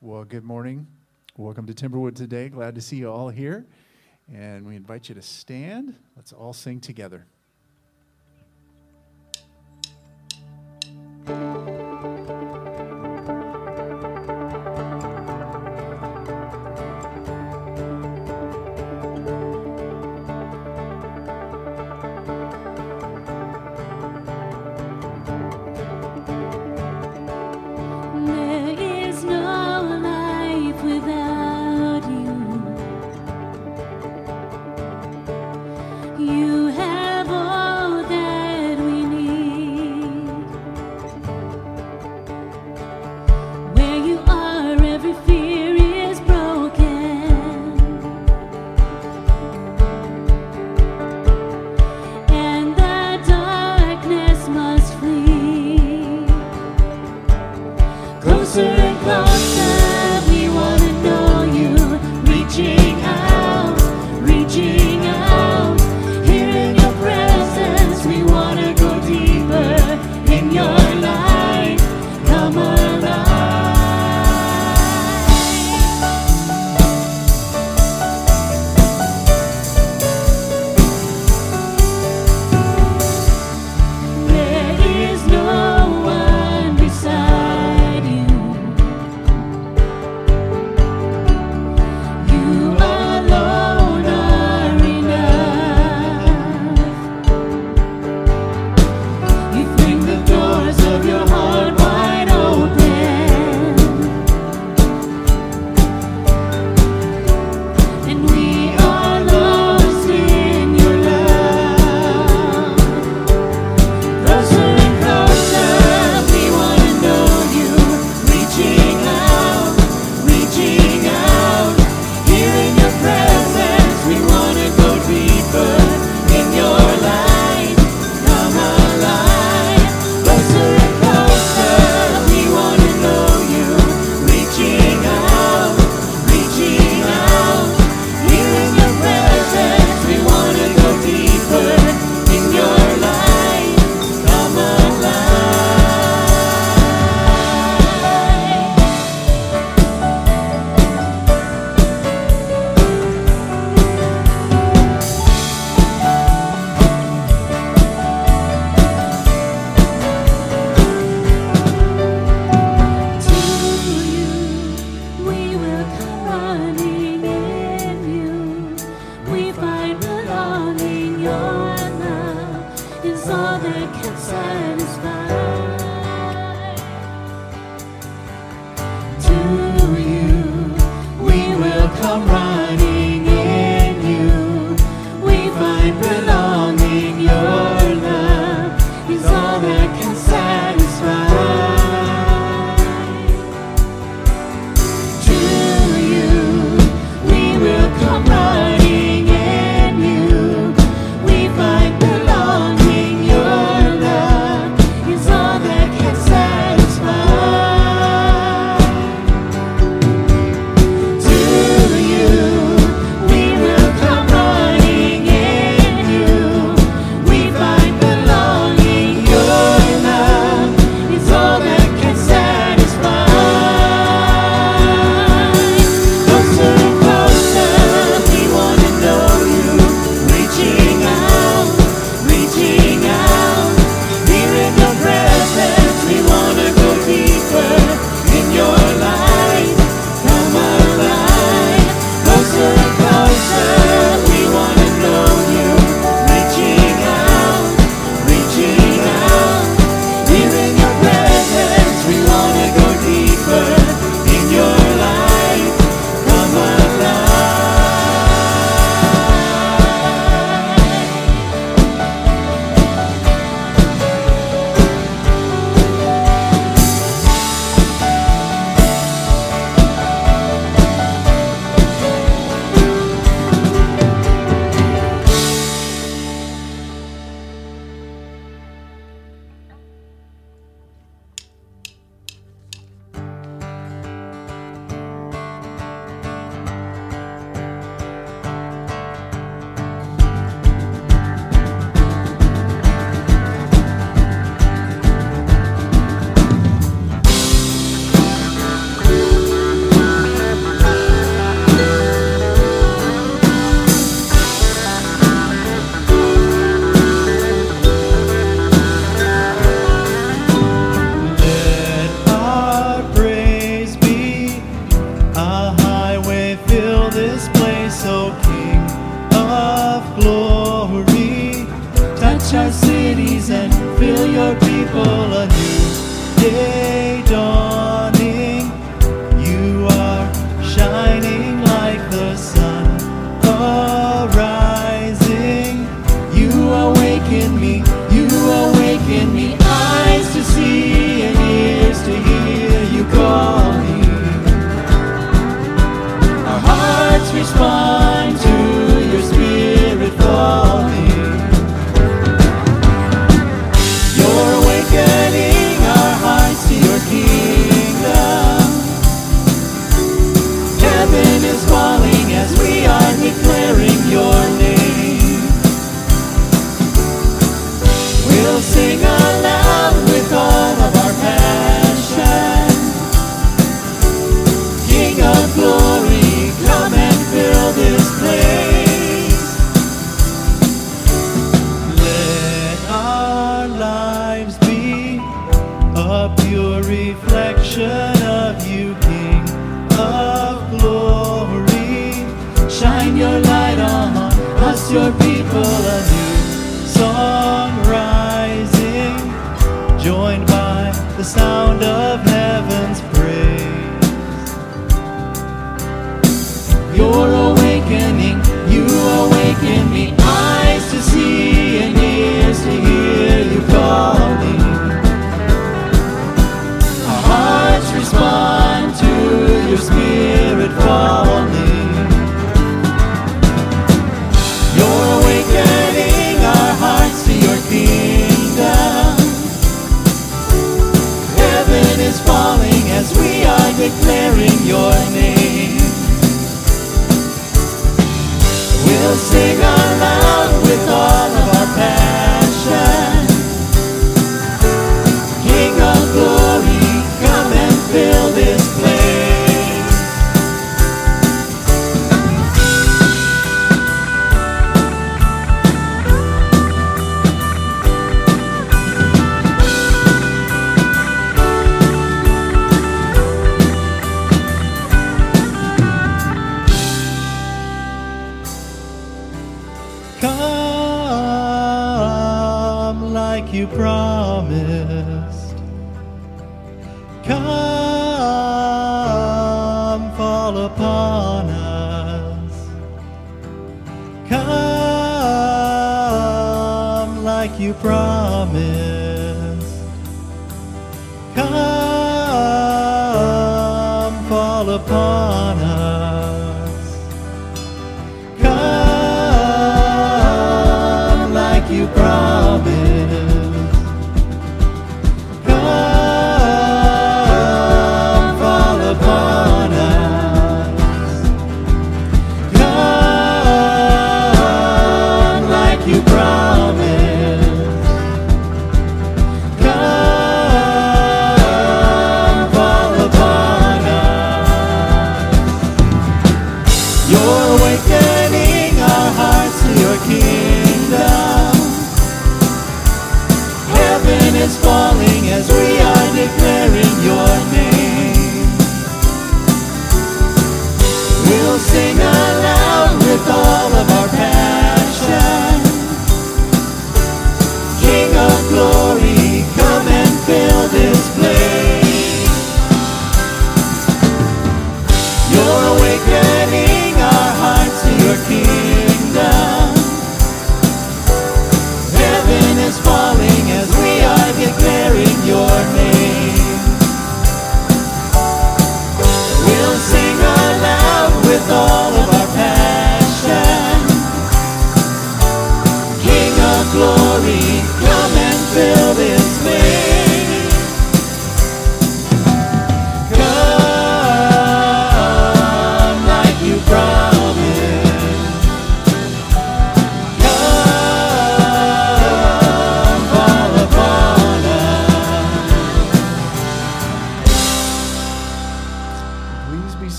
Well, good morning. Welcome to Timberwood today. Glad to see you all here. And we invite you to stand. Let's all sing together.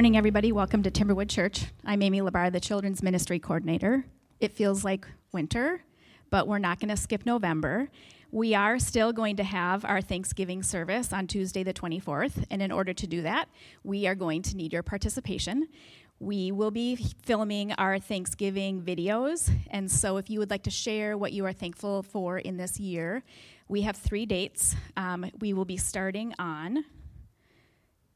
morning, everybody. Welcome to Timberwood Church. I'm Amy Labar, the Children's Ministry Coordinator. It feels like winter, but we're not going to skip November. We are still going to have our Thanksgiving service on Tuesday, the 24th, and in order to do that, we are going to need your participation. We will be filming our Thanksgiving videos, and so if you would like to share what you are thankful for in this year, we have three dates. Um, we will be starting on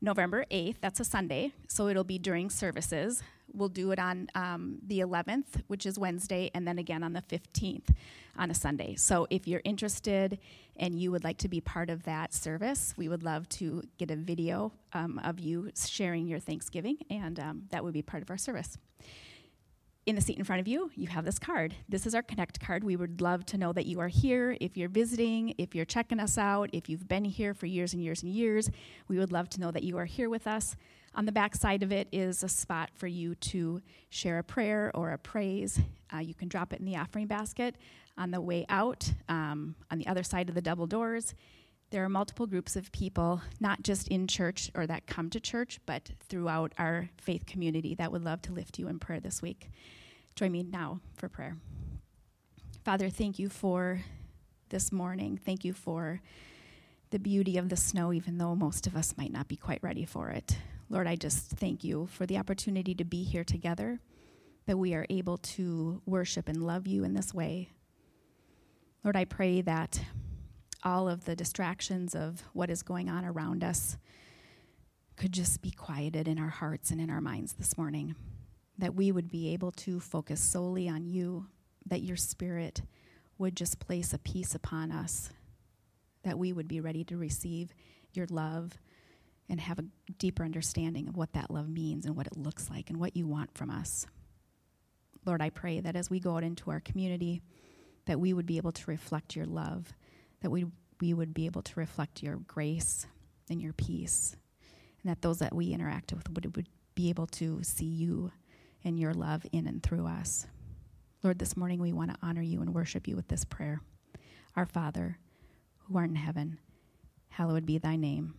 November 8th, that's a Sunday, so it'll be during services. We'll do it on um, the 11th, which is Wednesday, and then again on the 15th on a Sunday. So if you're interested and you would like to be part of that service, we would love to get a video um, of you sharing your Thanksgiving, and um, that would be part of our service in the seat in front of you, you have this card. This is our Connect card. We would love to know that you are here. If you're visiting, if you're checking us out, if you've been here for years and years and years, we would love to know that you are here with us. On the back side of it is a spot for you to share a prayer or a praise. Uh, you can drop it in the offering basket on the way out, um, on the other side of the double doors. There are multiple groups of people, not just in church or that come to church, but throughout our faith community that would love to lift you in prayer this week. Join me now for prayer. Father, thank you for this morning. Thank you for the beauty of the snow, even though most of us might not be quite ready for it. Lord, I just thank you for the opportunity to be here together, that we are able to worship and love you in this way. Lord, I pray that all of the distractions of what is going on around us could just be quieted in our hearts and in our minds this morning. That we would be able to focus solely on you, that your spirit would just place a peace upon us, that we would be ready to receive your love and have a deeper understanding of what that love means and what it looks like and what you want from us. Lord, I pray that as we go out into our community, that we would be able to reflect your love, that we, we would be able to reflect your grace and your peace, and that those that we interact with would, would be able to see you and your love in and through us. Lord, this morning we want to honor you and worship you with this prayer. Our Father, who art in heaven, hallowed be thy name.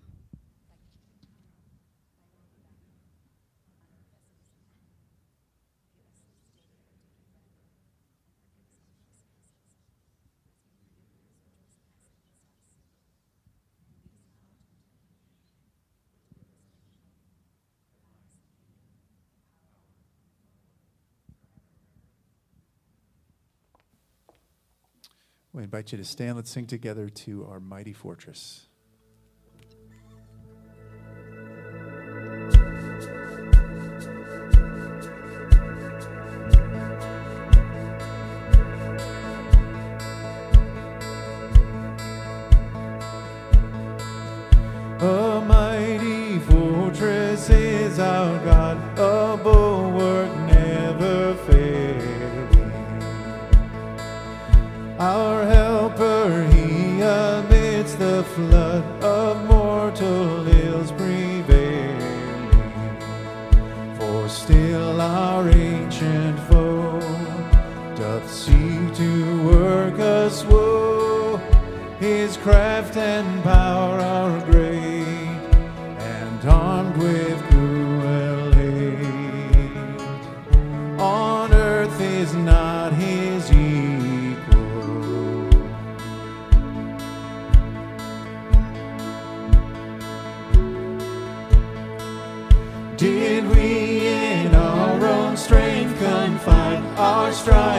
We invite you to stand. Let's sing together to our mighty fortress. Our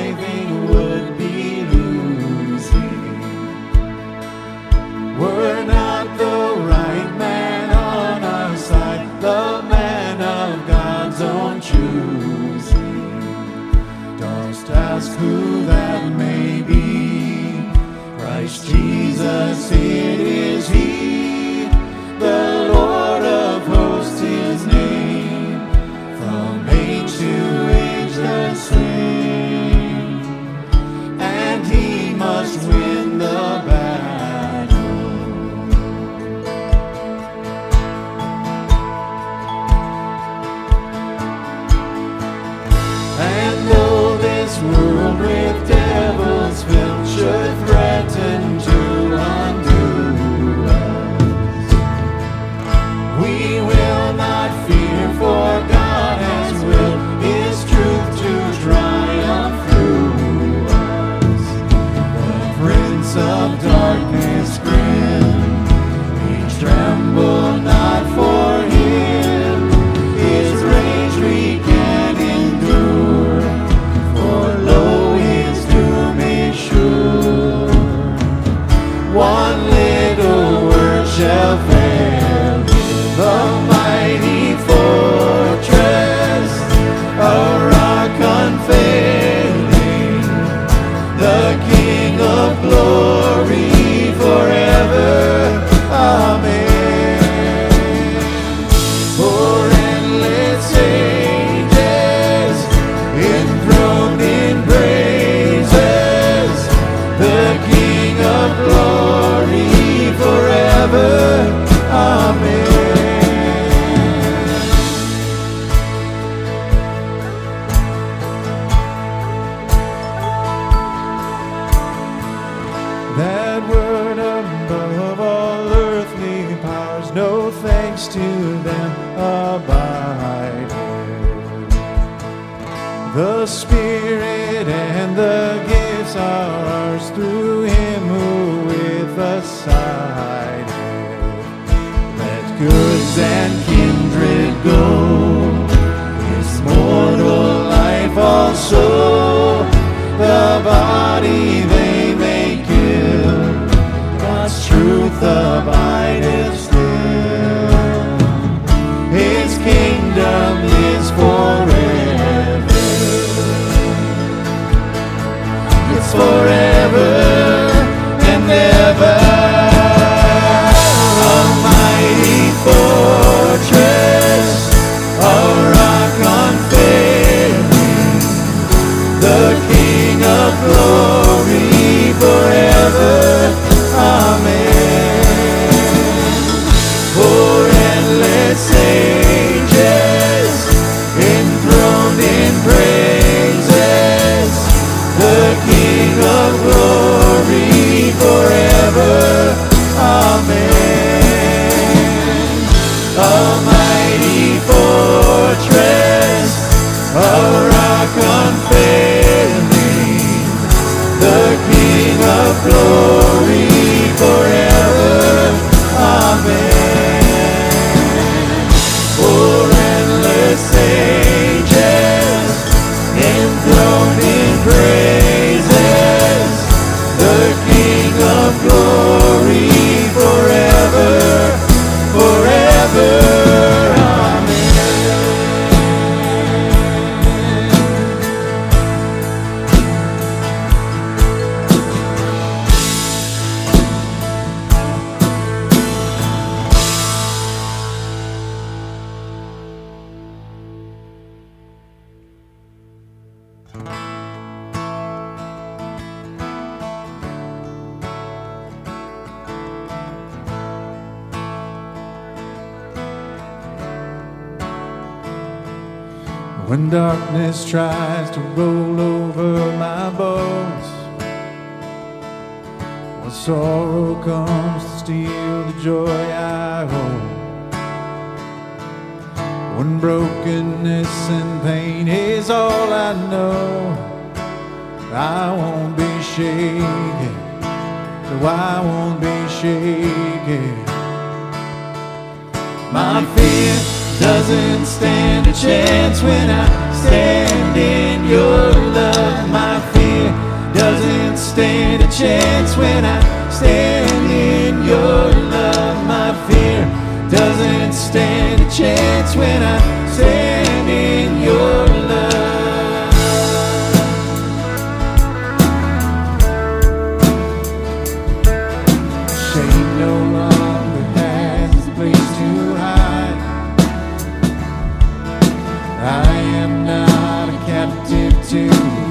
I am not a captive to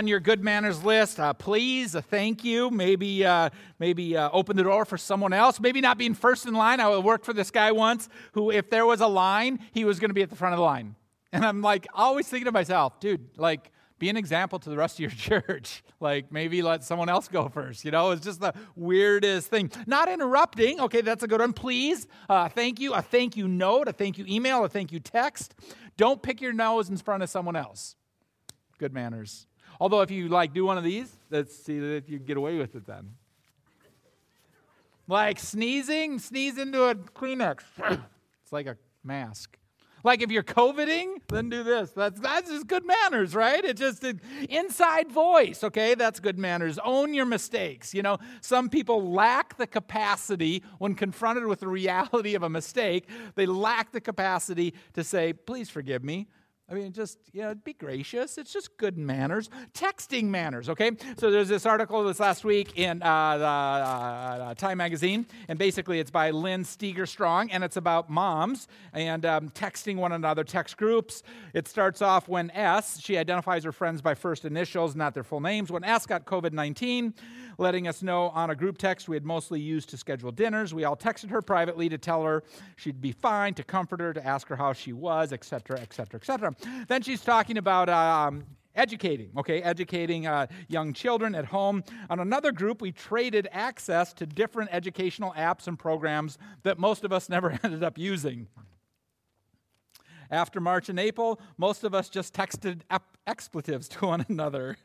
on your good manners list? Uh, please, a thank you. Maybe, uh, maybe uh, open the door for someone else. Maybe not being first in line. I worked for this guy once who, if there was a line, he was going to be at the front of the line. And I'm like, always thinking to myself, dude, like, be an example to the rest of your church. Like maybe let someone else go first. You know, it's just the weirdest thing. Not interrupting. Okay, that's a good one. Please, uh, thank you. A thank you note, a thank you email, a thank you text. Don't pick your nose in front of someone else. Good manners. Although if you like do one of these, let's see if you get away with it then. Like sneezing, sneeze into a Kleenex. it's like a mask. Like if you're coveting, then do this. That's that's just good manners, right? It's just an inside voice, okay? That's good manners. Own your mistakes. You know, some people lack the capacity when confronted with the reality of a mistake, they lack the capacity to say, "Please forgive me." I mean, just, you know, be gracious. It's just good manners. Texting manners, okay? So there's this article this last week in uh, the uh, Time Magazine, and basically it's by Lynn Steger Strong, and it's about moms and um, texting one another, text groups. It starts off when S, she identifies her friends by first initials, not their full names. When S got COVID 19, letting us know on a group text we had mostly used to schedule dinners. We all texted her privately to tell her she'd be fine, to comfort her, to ask her how she was, et cetera, et cetera, et etc. Then she's talking about um, educating, okay, educating uh, young children at home. On another group, we traded access to different educational apps and programs that most of us never ended up using. After March and April, most of us just texted ep- expletives to one another.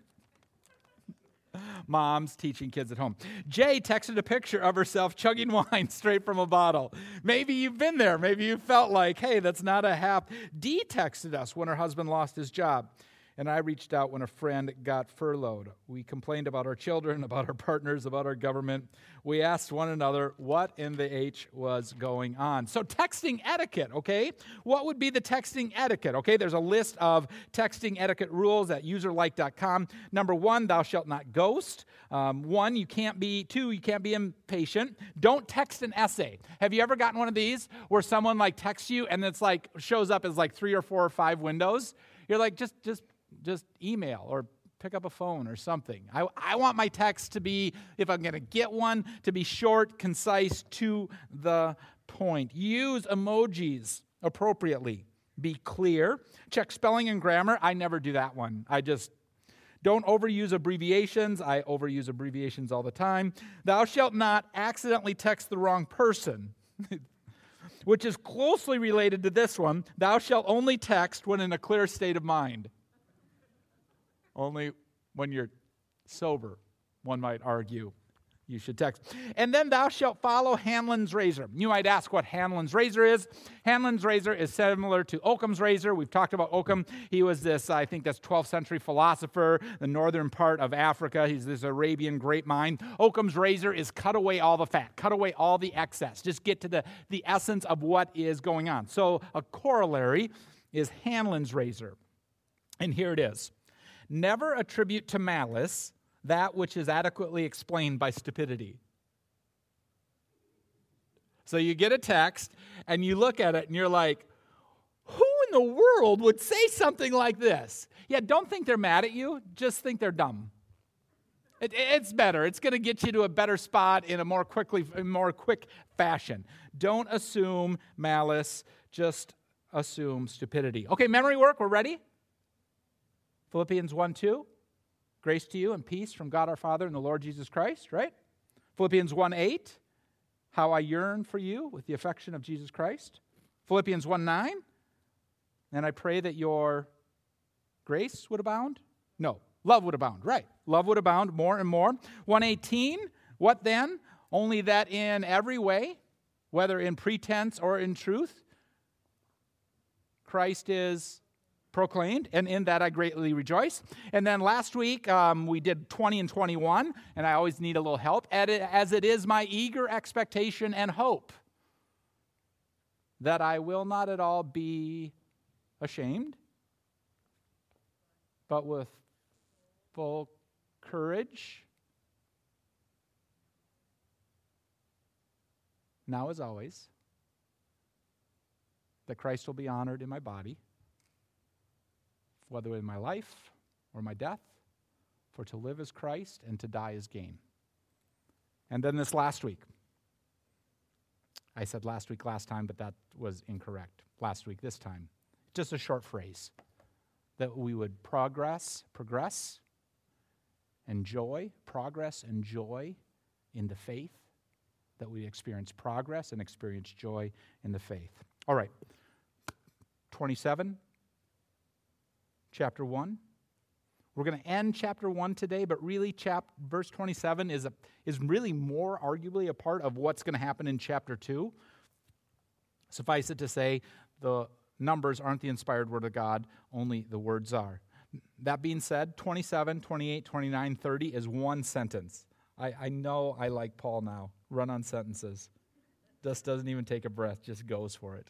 Moms teaching kids at home. Jay texted a picture of herself chugging wine straight from a bottle. Maybe you've been there. Maybe you felt like, hey, that's not a hap. D texted us when her husband lost his job and I reached out when a friend got furloughed. We complained about our children, about our partners, about our government. We asked one another what in the H was going on. So, texting etiquette, okay? What would be the texting etiquette? Okay, there's a list of texting etiquette rules at userlike.com. Number one, thou shalt not ghost. Um, one, you can't be, two, you can't be impatient. Don't text an essay. Have you ever gotten one of these where someone like texts you and it's like shows up as like three or four or five windows? You're like, just, just just email or pick up a phone or something. I, I want my text to be, if I'm going to get one, to be short, concise, to the point. Use emojis appropriately. Be clear. Check spelling and grammar. I never do that one. I just don't overuse abbreviations. I overuse abbreviations all the time. Thou shalt not accidentally text the wrong person. Which is closely related to this one. Thou shalt only text when in a clear state of mind. Only when you're sober, one might argue, you should text. And then thou shalt follow Hanlon's razor. You might ask what Hanlon's razor is. Hanlon's razor is similar to Occam's razor. We've talked about Occam. He was this, I think that's 12th century philosopher, the northern part of Africa. He's this Arabian great mind. Occam's razor is cut away all the fat, cut away all the excess. Just get to the, the essence of what is going on. So a corollary is Hanlon's razor. And here it is. Never attribute to malice that which is adequately explained by stupidity. So you get a text and you look at it and you're like, who in the world would say something like this? Yeah, don't think they're mad at you, just think they're dumb. It, it's better. It's going to get you to a better spot in a more quickly, more quick fashion. Don't assume malice, just assume stupidity. Okay, memory work. We're ready. Philippians 1 2, grace to you and peace from God our Father and the Lord Jesus Christ, right? Philippians 1 8, how I yearn for you with the affection of Jesus Christ. Philippians 1 9, and I pray that your grace would abound. No, love would abound, right? Love would abound more and more. 118, what then? Only that in every way, whether in pretense or in truth, Christ is proclaimed, and in that I greatly rejoice. And then last week um, we did 20 and 21, and I always need a little help, as it is my eager expectation and hope that I will not at all be ashamed, but with full courage. Now, as always, that Christ will be honored in my body whether in my life or my death, for to live is Christ and to die is gain. And then this last week, I said last week, last time, but that was incorrect. Last week, this time. Just a short phrase that we would progress, progress, and joy, progress and joy in the faith, that we experience progress and experience joy in the faith. All right, 27, chapter 1. We're going to end chapter 1 today, but really, chap- verse 27 is, a, is really more arguably a part of what's going to happen in chapter 2. Suffice it to say, the numbers aren't the inspired word of God, only the words are. That being said, 27, 28, 29, 30 is one sentence. I, I know I like Paul now. Run on sentences. Just doesn't even take a breath, just goes for it.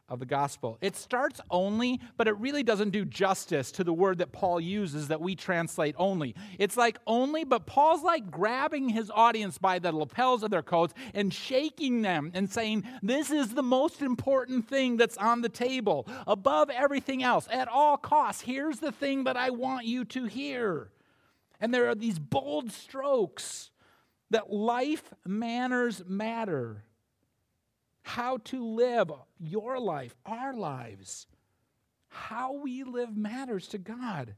of the gospel. It starts only, but it really doesn't do justice to the word that Paul uses that we translate only. It's like only, but Paul's like grabbing his audience by the lapels of their coats and shaking them and saying, This is the most important thing that's on the table above everything else. At all costs, here's the thing that I want you to hear. And there are these bold strokes that life manners matter how to live your life, our lives. How we live matters to God.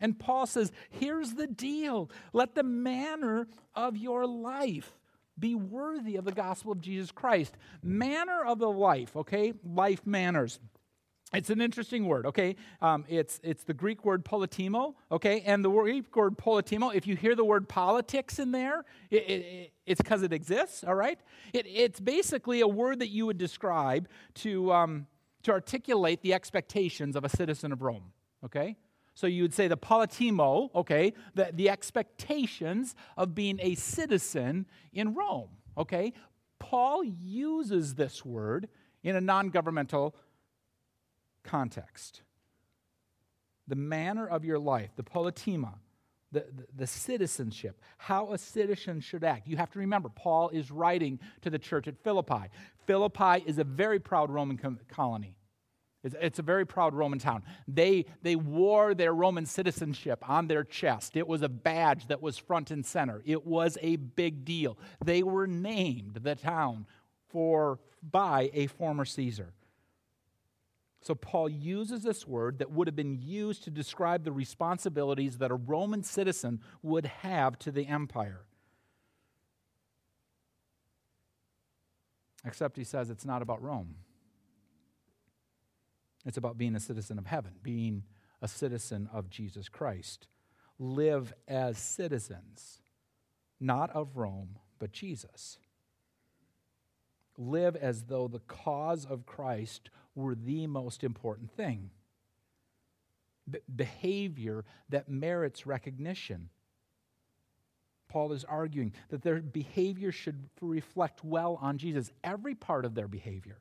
And Paul says, here's the deal let the manner of your life be worthy of the gospel of Jesus Christ. Manner of the life, okay? Life manners. It's an interesting word, okay? Um, it's, it's the Greek word politimo, okay? And the Greek word politimo, if you hear the word politics in there, it, it, it's because it exists, all right? It, it's basically a word that you would describe to, um, to articulate the expectations of a citizen of Rome, okay? So you would say the politimo, okay, the, the expectations of being a citizen in Rome, okay? Paul uses this word in a non governmental context. The manner of your life, the politema, the, the, the, citizenship, how a citizen should act. You have to remember, Paul is writing to the church at Philippi. Philippi is a very proud Roman colony. It's, it's, a very proud Roman town. They, they wore their Roman citizenship on their chest. It was a badge that was front and center. It was a big deal. They were named the town for by a former Caesar. So, Paul uses this word that would have been used to describe the responsibilities that a Roman citizen would have to the empire. Except he says it's not about Rome. It's about being a citizen of heaven, being a citizen of Jesus Christ. Live as citizens, not of Rome, but Jesus. Live as though the cause of Christ were the most important thing. Be- behavior that merits recognition. Paul is arguing that their behavior should reflect well on Jesus, every part of their behavior.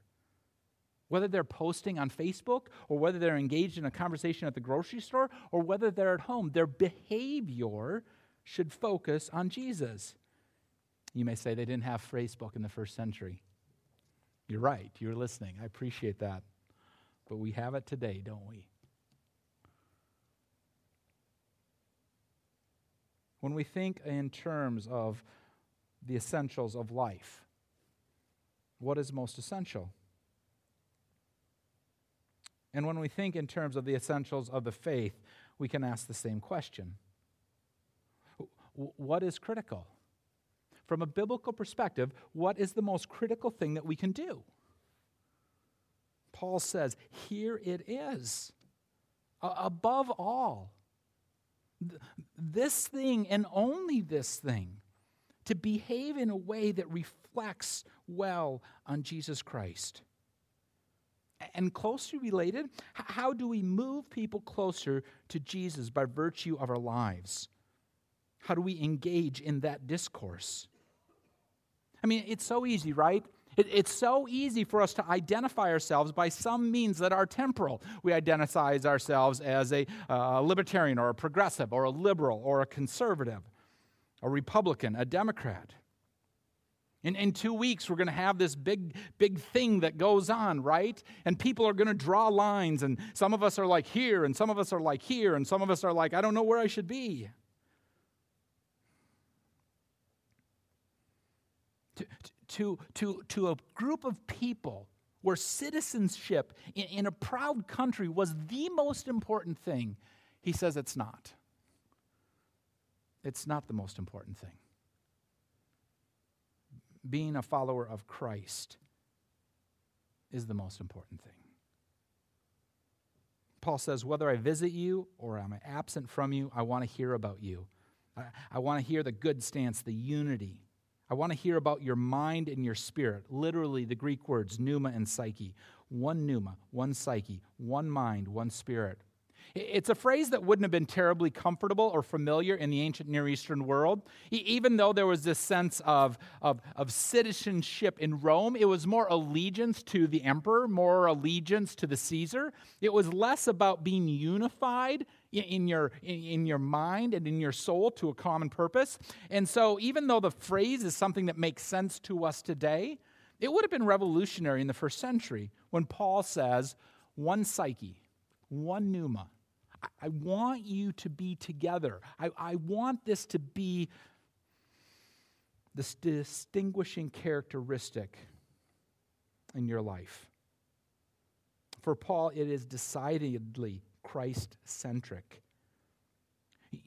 Whether they're posting on Facebook, or whether they're engaged in a conversation at the grocery store, or whether they're at home, their behavior should focus on Jesus. You may say they didn't have Facebook in the first century. You're right. You're listening. I appreciate that. But we have it today, don't we? When we think in terms of the essentials of life, what is most essential? And when we think in terms of the essentials of the faith, we can ask the same question What is critical? From a biblical perspective, what is the most critical thing that we can do? Paul says, Here it is. Above all, th- this thing and only this thing, to behave in a way that reflects well on Jesus Christ. And closely related, how do we move people closer to Jesus by virtue of our lives? How do we engage in that discourse? I mean, it's so easy, right? It, it's so easy for us to identify ourselves by some means that are temporal. We identify ourselves as a uh, libertarian or a progressive or a liberal or a conservative, a Republican, a Democrat. In, in two weeks, we're going to have this big, big thing that goes on, right? And people are going to draw lines, and some of us are like here, and some of us are like here, and some of us are like, I don't know where I should be. To, to, to, a group of people where citizenship in, in a proud country was the most important thing, he says it's not. It's not the most important thing being a follower of Christ is the most important thing. Paul says, Whether I visit you or I'm absent from you, I want to hear about you. I, I want to hear the good stance, the unity. I want to hear about your mind and your spirit. Literally, the Greek words pneuma and psyche. One pneuma, one psyche, one mind, one spirit. It's a phrase that wouldn't have been terribly comfortable or familiar in the ancient Near Eastern world. even though there was this sense of, of, of citizenship in Rome, it was more allegiance to the emperor, more allegiance to the Caesar. It was less about being unified in your, in your mind and in your soul to a common purpose. And so, even though the phrase is something that makes sense to us today, it would have been revolutionary in the first century when Paul says, one psyche, one pneuma, I want you to be together. I, I want this to be this distinguishing characteristic in your life. For Paul, it is decidedly Christ centric.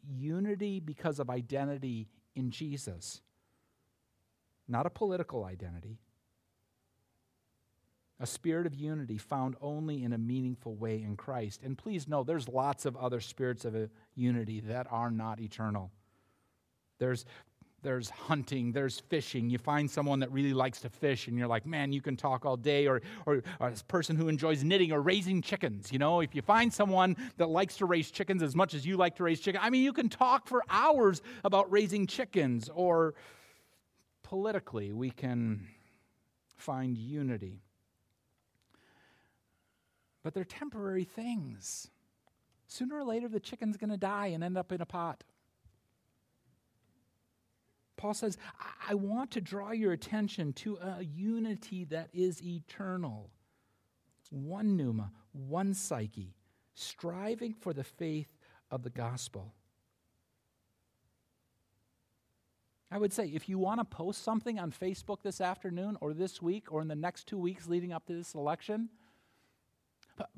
Unity because of identity in Jesus, not a political identity, a spirit of unity found only in a meaningful way in Christ. And please know, there's lots of other spirits of unity that are not eternal. There's there's hunting, there's fishing. You find someone that really likes to fish, and you're like, man, you can talk all day, or, or, or a person who enjoys knitting or raising chickens. You know, if you find someone that likes to raise chickens as much as you like to raise chickens, I mean, you can talk for hours about raising chickens, or politically, we can find unity but they're temporary things. Sooner or later, the chicken's going to die and end up in a pot. Paul says, I want to draw your attention to a unity that is eternal. One pneuma, one psyche, striving for the faith of the gospel. I would say if you want to post something on Facebook this afternoon or this week or in the next two weeks leading up to this election,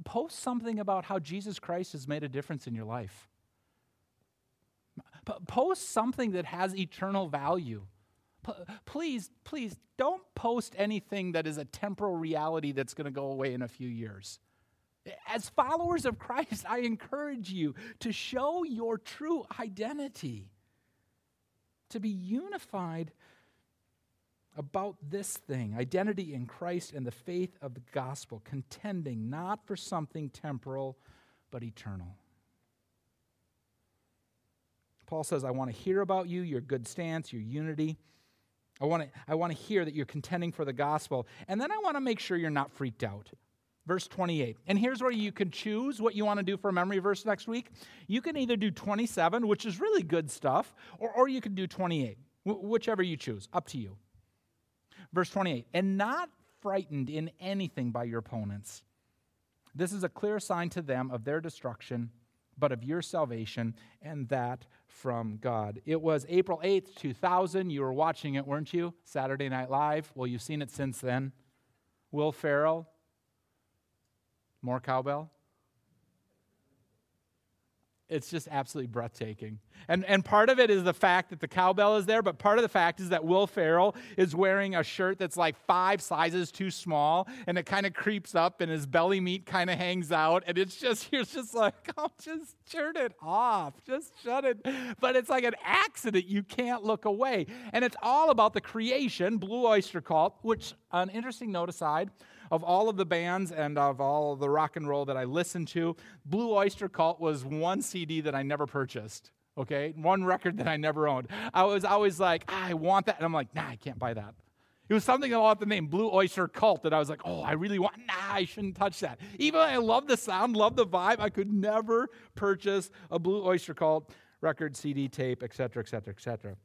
Post something about how Jesus Christ has made a difference in your life. Post something that has eternal value. Please, please don't post anything that is a temporal reality that's going to go away in a few years. As followers of Christ, I encourage you to show your true identity, to be unified about this thing identity in Christ and the faith of the gospel, contending not for something temporal, but eternal. Paul says, I want to hear about you, your good stance, your unity. I want to, I want to hear that you're contending for the gospel. And then I want to make sure you're not freaked out. Verse 28. And here's where you can choose what you want to do for a memory verse next week. You can either do 27, which is really good stuff, or, or you can do 28, whichever you choose. Up to you. Verse 28 and not frightened in anything by your opponents. This is a clear sign to them of their destruction, but of your salvation, and that from God. It was April 8th, 2000. You were watching it, weren't you? Saturday Night Live. Well, you've seen it since then. Will Ferrell. More cowbell it's just absolutely breathtaking. And, and part of it is the fact that the cowbell is there, but part of the fact is that Will Ferrell is wearing a shirt that's like five sizes too small, and it kind of creeps up, and his belly meat kind of hangs out, and it's just, you're just like, oh, just turn it off. Just shut it. But it's like an accident. You can't look away. And it's all about the creation, Blue Oyster Cult, which, an interesting note aside, of all of the bands and of all of the rock and roll that I listened to, Blue Oyster Cult was one CD that I never purchased. Okay, one record that I never owned. I was always like, ah, I want that, and I'm like, nah, I can't buy that. It was something about the name Blue Oyster Cult that I was like, oh, I really want, nah, I shouldn't touch that. Even I love the sound, love the vibe, I could never purchase a Blue Oyster Cult record, CD, tape, etc., etc., etc.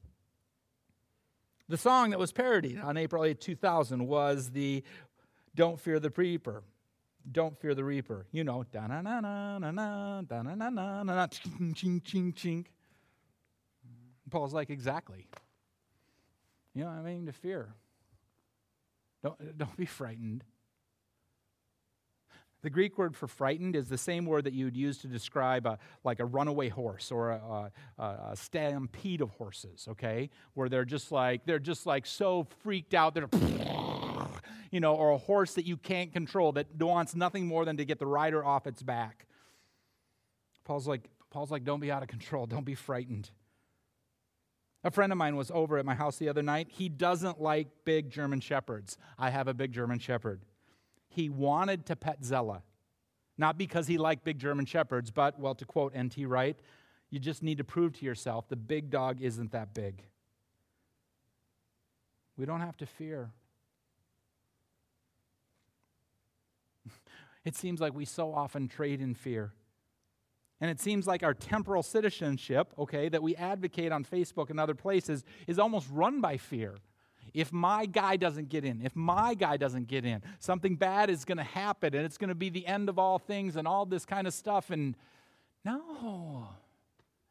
The song that was parodied on April 8, 2000 was the Don't Fear the Reaper. Don't Fear the Reaper. You know, da na na na na na da na na na na ching ching ching ching. Paul's like, exactly. You know I mean? To fear. Don't, don't be frightened. The Greek word for frightened is the same word that you would use to describe a, like a runaway horse or a, a, a, stampede of horses, okay? Where they're just like, they're just like so freaked out, they're, you know, or a horse that you can't control that wants nothing more than to get the rider off its back. Paul's like, Paul's like, don't be out of control, don't be frightened. A friend of mine was over at my house the other night. He doesn't like big German shepherds. I have a big German shepherd he wanted to pet Zella. Not because he liked big German shepherds, but, well, to quote N.T. Wright, you just need to prove to yourself the big dog isn't that big. We don't have to fear. It seems like we so often trade in fear. And it seems like our temporal citizenship, okay, that we advocate on Facebook and other places is almost run by fear. If my guy doesn't get in, if my guy doesn't get in, something bad is going to happen and it's going to be the end of all things and all this kind of stuff. And no,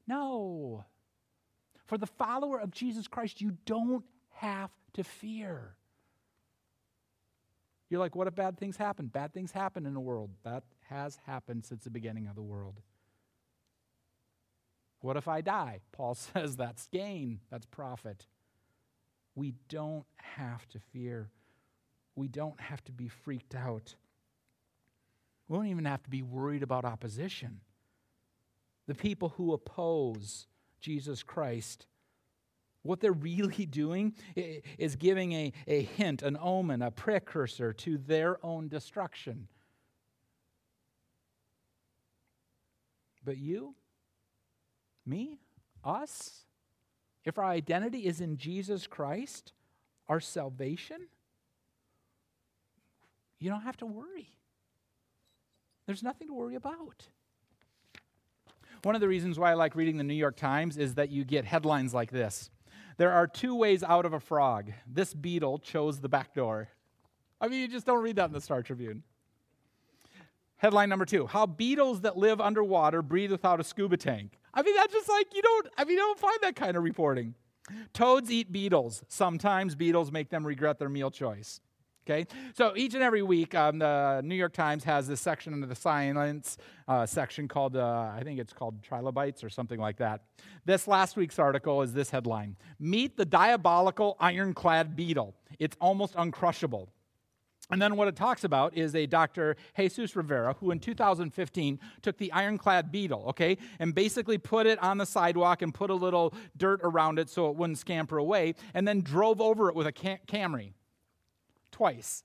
no. For the follower of Jesus Christ, you don't have to fear. You're like, what if bad things happen? Bad things happen in the world. That has happened since the beginning of the world. What if I die? Paul says that's gain, that's profit. We don't have to fear. We don't have to be freaked out. We don't even have to be worried about opposition. The people who oppose Jesus Christ, what they're really doing is giving a, a hint, an omen, a precursor to their own destruction. But you, me, us, if our identity is in Jesus Christ, our salvation, you don't have to worry. There's nothing to worry about. One of the reasons why I like reading the New York Times is that you get headlines like this There are two ways out of a frog. This beetle chose the back door. I mean, you just don't read that in the Star Tribune. Headline number two How beetles that live underwater breathe without a scuba tank. I mean, that's just like, you don't, I mean, you don't find that kind of reporting. Toads eat beetles. Sometimes beetles make them regret their meal choice. Okay, so each and every week, um, the New York Times has this section under the science uh, section called, uh, I think it's called trilobites or something like that. This last week's article is this headline Meet the diabolical ironclad beetle. It's almost uncrushable. And then what it talks about is a Dr. Jesus Rivera, who in 2015 took the ironclad beetle, okay, and basically put it on the sidewalk and put a little dirt around it so it wouldn't scamper away, and then drove over it with a Camry twice.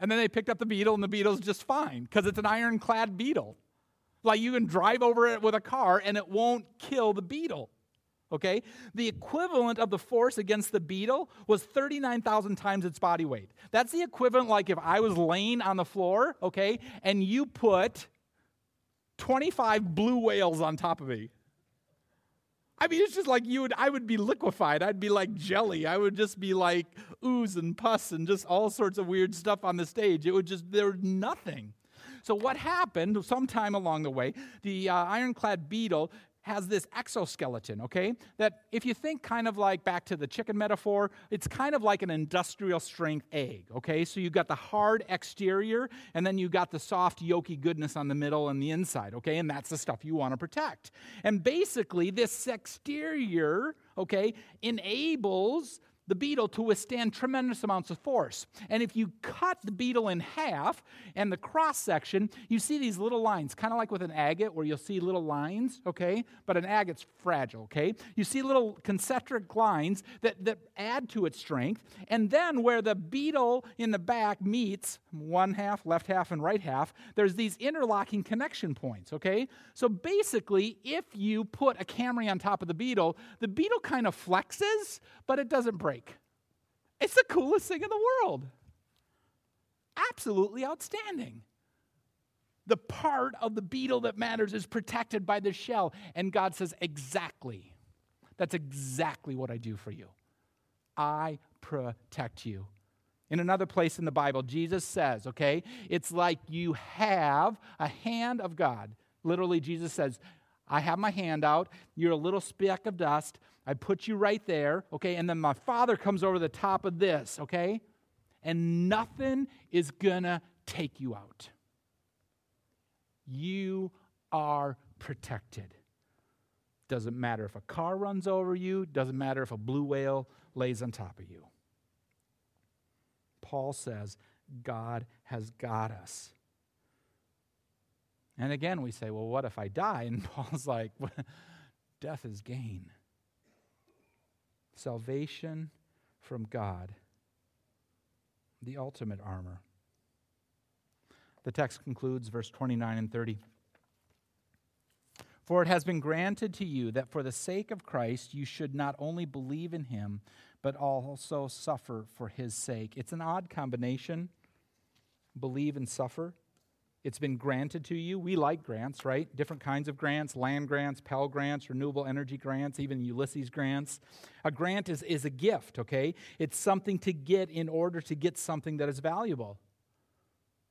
And then they picked up the beetle, and the beetle's just fine because it's an ironclad beetle. Like you can drive over it with a car, and it won't kill the beetle okay? The equivalent of the force against the beetle was 39,000 times its body weight. That's the equivalent, like if I was laying on the floor, okay, and you put 25 blue whales on top of me. I mean, it's just like you would, I would be liquefied. I'd be like jelly. I would just be like ooze and pus and just all sorts of weird stuff on the stage. It would just, there's nothing. So, what happened sometime along the way, the uh, ironclad beetle has this exoskeleton, okay? That if you think kind of like back to the chicken metaphor, it's kind of like an industrial strength egg, okay? So you've got the hard exterior, and then you've got the soft, yolky goodness on the middle and the inside, okay? And that's the stuff you want to protect. And basically, this exterior, okay, enables the beetle to withstand tremendous amounts of force. And if you cut the beetle in half and the cross section, you see these little lines, kind of like with an agate, where you'll see little lines, okay? But an agate's fragile, okay? You see little concentric lines that, that add to its strength. And then where the beetle in the back meets one half, left half, and right half, there's these interlocking connection points, okay? So basically, if you put a Camry on top of the beetle, the beetle kind of flexes, but it doesn't break break. It's the coolest thing in the world. Absolutely outstanding. The part of the beetle that matters is protected by the shell. And God says, Exactly. That's exactly what I do for you. I protect you. In another place in the Bible, Jesus says, okay, it's like you have a hand of God. Literally, Jesus says, I have my hand out. You're a little speck of dust. I put you right there, okay? And then my Father comes over the top of this, okay? And nothing is gonna take you out. You are protected. Doesn't matter if a car runs over you, doesn't matter if a blue whale lays on top of you. Paul says, God has got us. And again, we say, well, what if I die? And Paul's like, death is gain. Salvation from God, the ultimate armor. The text concludes, verse 29 and 30. For it has been granted to you that for the sake of Christ you should not only believe in him, but also suffer for his sake. It's an odd combination believe and suffer. It's been granted to you. We like grants, right? Different kinds of grants land grants, Pell grants, renewable energy grants, even Ulysses grants. A grant is, is a gift, okay? It's something to get in order to get something that is valuable.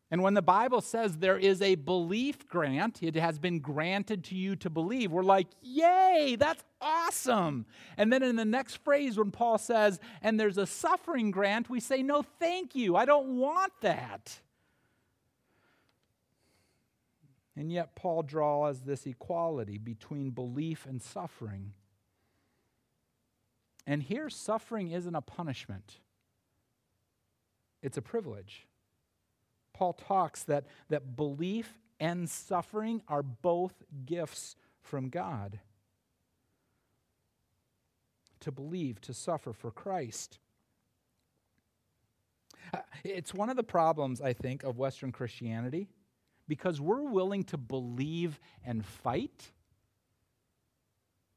And when the Bible says there is a belief grant, it has been granted to you to believe, we're like, yay, that's awesome. And then in the next phrase, when Paul says, and there's a suffering grant, we say, no, thank you, I don't want that. And yet, Paul draws this equality between belief and suffering. And here, suffering isn't a punishment, it's a privilege. Paul talks that, that belief and suffering are both gifts from God. To believe, to suffer for Christ. Uh, It's one of the problems, I think, of Western Christianity because we're willing to believe and fight.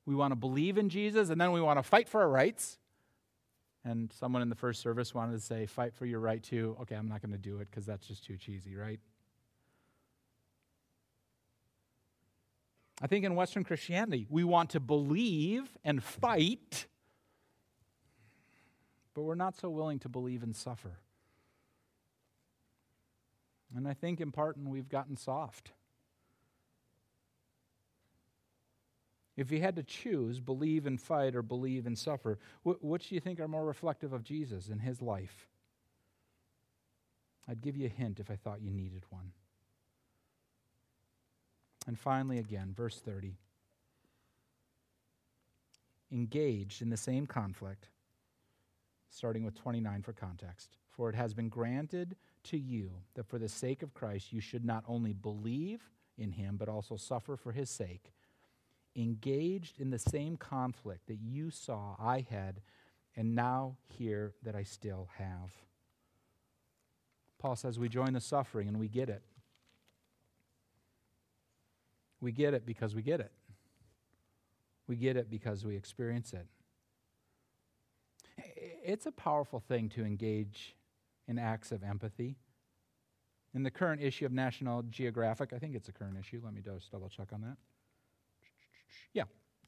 We want to believe in Jesus and then we want to fight for our rights. And someone in the first service wanted to say, fight for your right to. Okay, I'm not going to do it because that's just too cheesy, right? I think in Western Christianity, we want to believe and fight, but we're not so willing to believe and suffer. And I think in part we've gotten soft. If you had to choose, believe and fight or believe and suffer, wh- which do you think are more reflective of Jesus and his life? I'd give you a hint if I thought you needed one. And finally, again, verse 30. Engaged in the same conflict, starting with 29 for context. For it has been granted to you that for the sake of Christ you should not only believe in him, but also suffer for his sake engaged in the same conflict that you saw I had and now hear that I still have. Paul says we join the suffering and we get it. We get it because we get it. We get it because we experience it. It's a powerful thing to engage in acts of empathy. In the current issue of National Geographic, I think it's a current issue. Let me just double check on that. Yeah,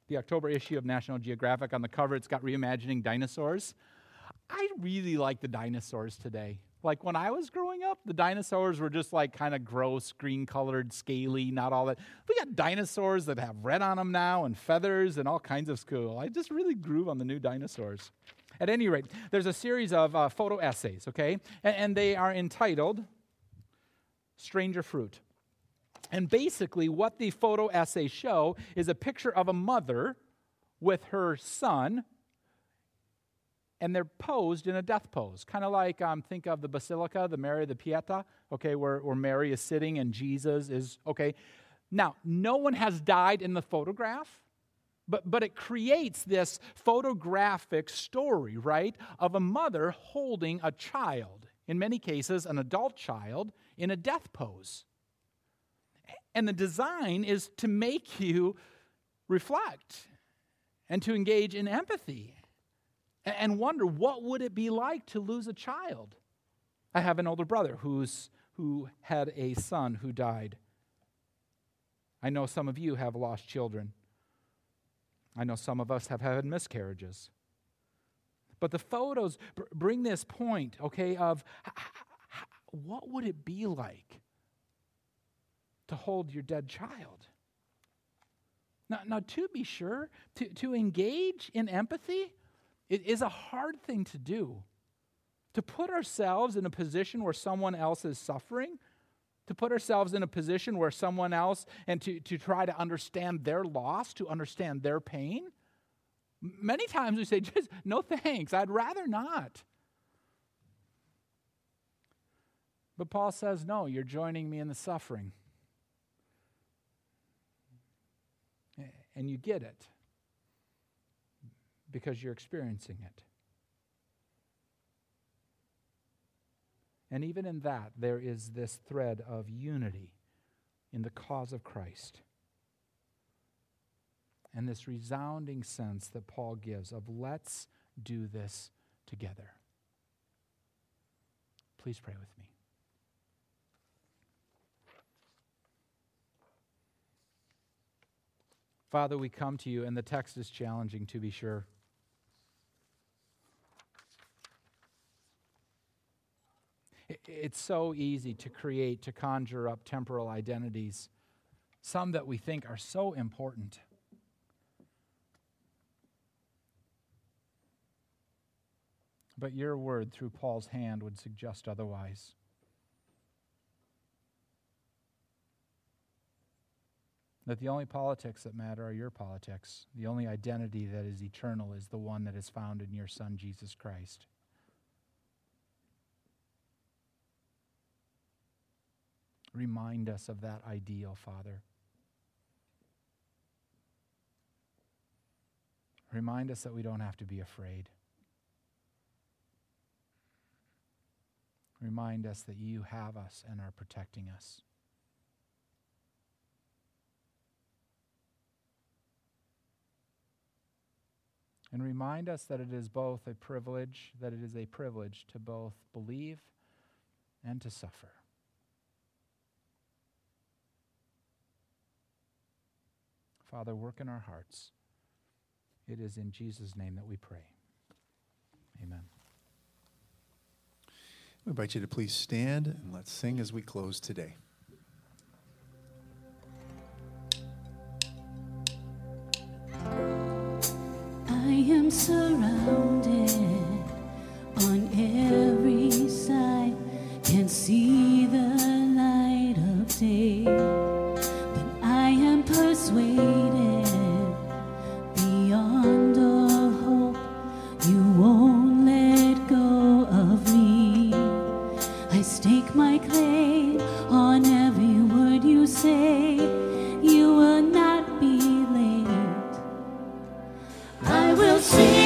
the October issue of National Geographic. On the cover, it's got reimagining dinosaurs. I really like the dinosaurs today. Like when I was growing up, the dinosaurs were just like kind of gross, green colored, scaly, not all that. We got dinosaurs that have red on them now and feathers and all kinds of cool. I just really grew on the new dinosaurs. At any rate, there's a series of uh, photo essays, okay? And, and they are entitled Stranger Fruit. And basically, what the photo essays show is a picture of a mother with her son, and they're posed in a death pose. Kind of like, um, think of the Basilica, the Mary, the Pieta, okay, where, where Mary is sitting and Jesus is, okay. Now, no one has died in the photograph. But, but it creates this photographic story, right, of a mother holding a child, in many cases, an adult child, in a death pose. And the design is to make you reflect and to engage in empathy and wonder what would it be like to lose a child? I have an older brother who's, who had a son who died. I know some of you have lost children. I know some of us have had miscarriages. But the photos bring this point, okay, of what would it be like to hold your dead child? Now, now to be sure, to, to engage in empathy, it is a hard thing to do. To put ourselves in a position where someone else is suffering, to put ourselves in a position where someone else, and to, to try to understand their loss, to understand their pain. Many times we say, just no thanks, I'd rather not. But Paul says, no, you're joining me in the suffering. And you get it because you're experiencing it. And even in that, there is this thread of unity in the cause of Christ. And this resounding sense that Paul gives of let's do this together. Please pray with me. Father, we come to you, and the text is challenging to be sure. It's so easy to create, to conjure up temporal identities, some that we think are so important. But your word through Paul's hand would suggest otherwise. That the only politics that matter are your politics. The only identity that is eternal is the one that is found in your Son, Jesus Christ. Remind us of that ideal, Father. Remind us that we don't have to be afraid. Remind us that you have us and are protecting us. And remind us that it is both a privilege, that it is a privilege to both believe and to suffer. Father, work in our hearts. It is in Jesus' name that we pray. Amen. We invite you to please stand and let's sing as we close today. I am surrounded will sing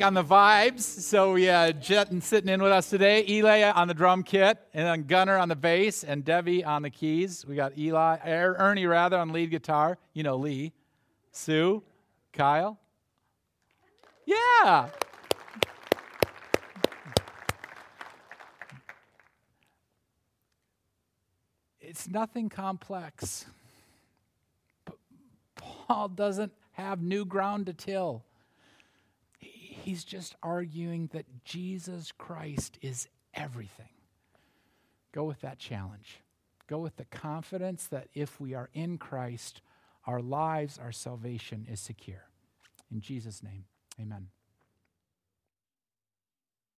On the vibes. So yeah, and sitting in with us today. Eli on the drum kit, and then Gunner on the bass, and Debbie on the keys. We got Eli, er, Ernie rather on lead guitar. You know Lee, Sue, Kyle. Yeah. It's nothing complex. But Paul doesn't have new ground to till. He's just arguing that Jesus Christ is everything. Go with that challenge. Go with the confidence that if we are in Christ, our lives, our salvation is secure. In Jesus' name, amen.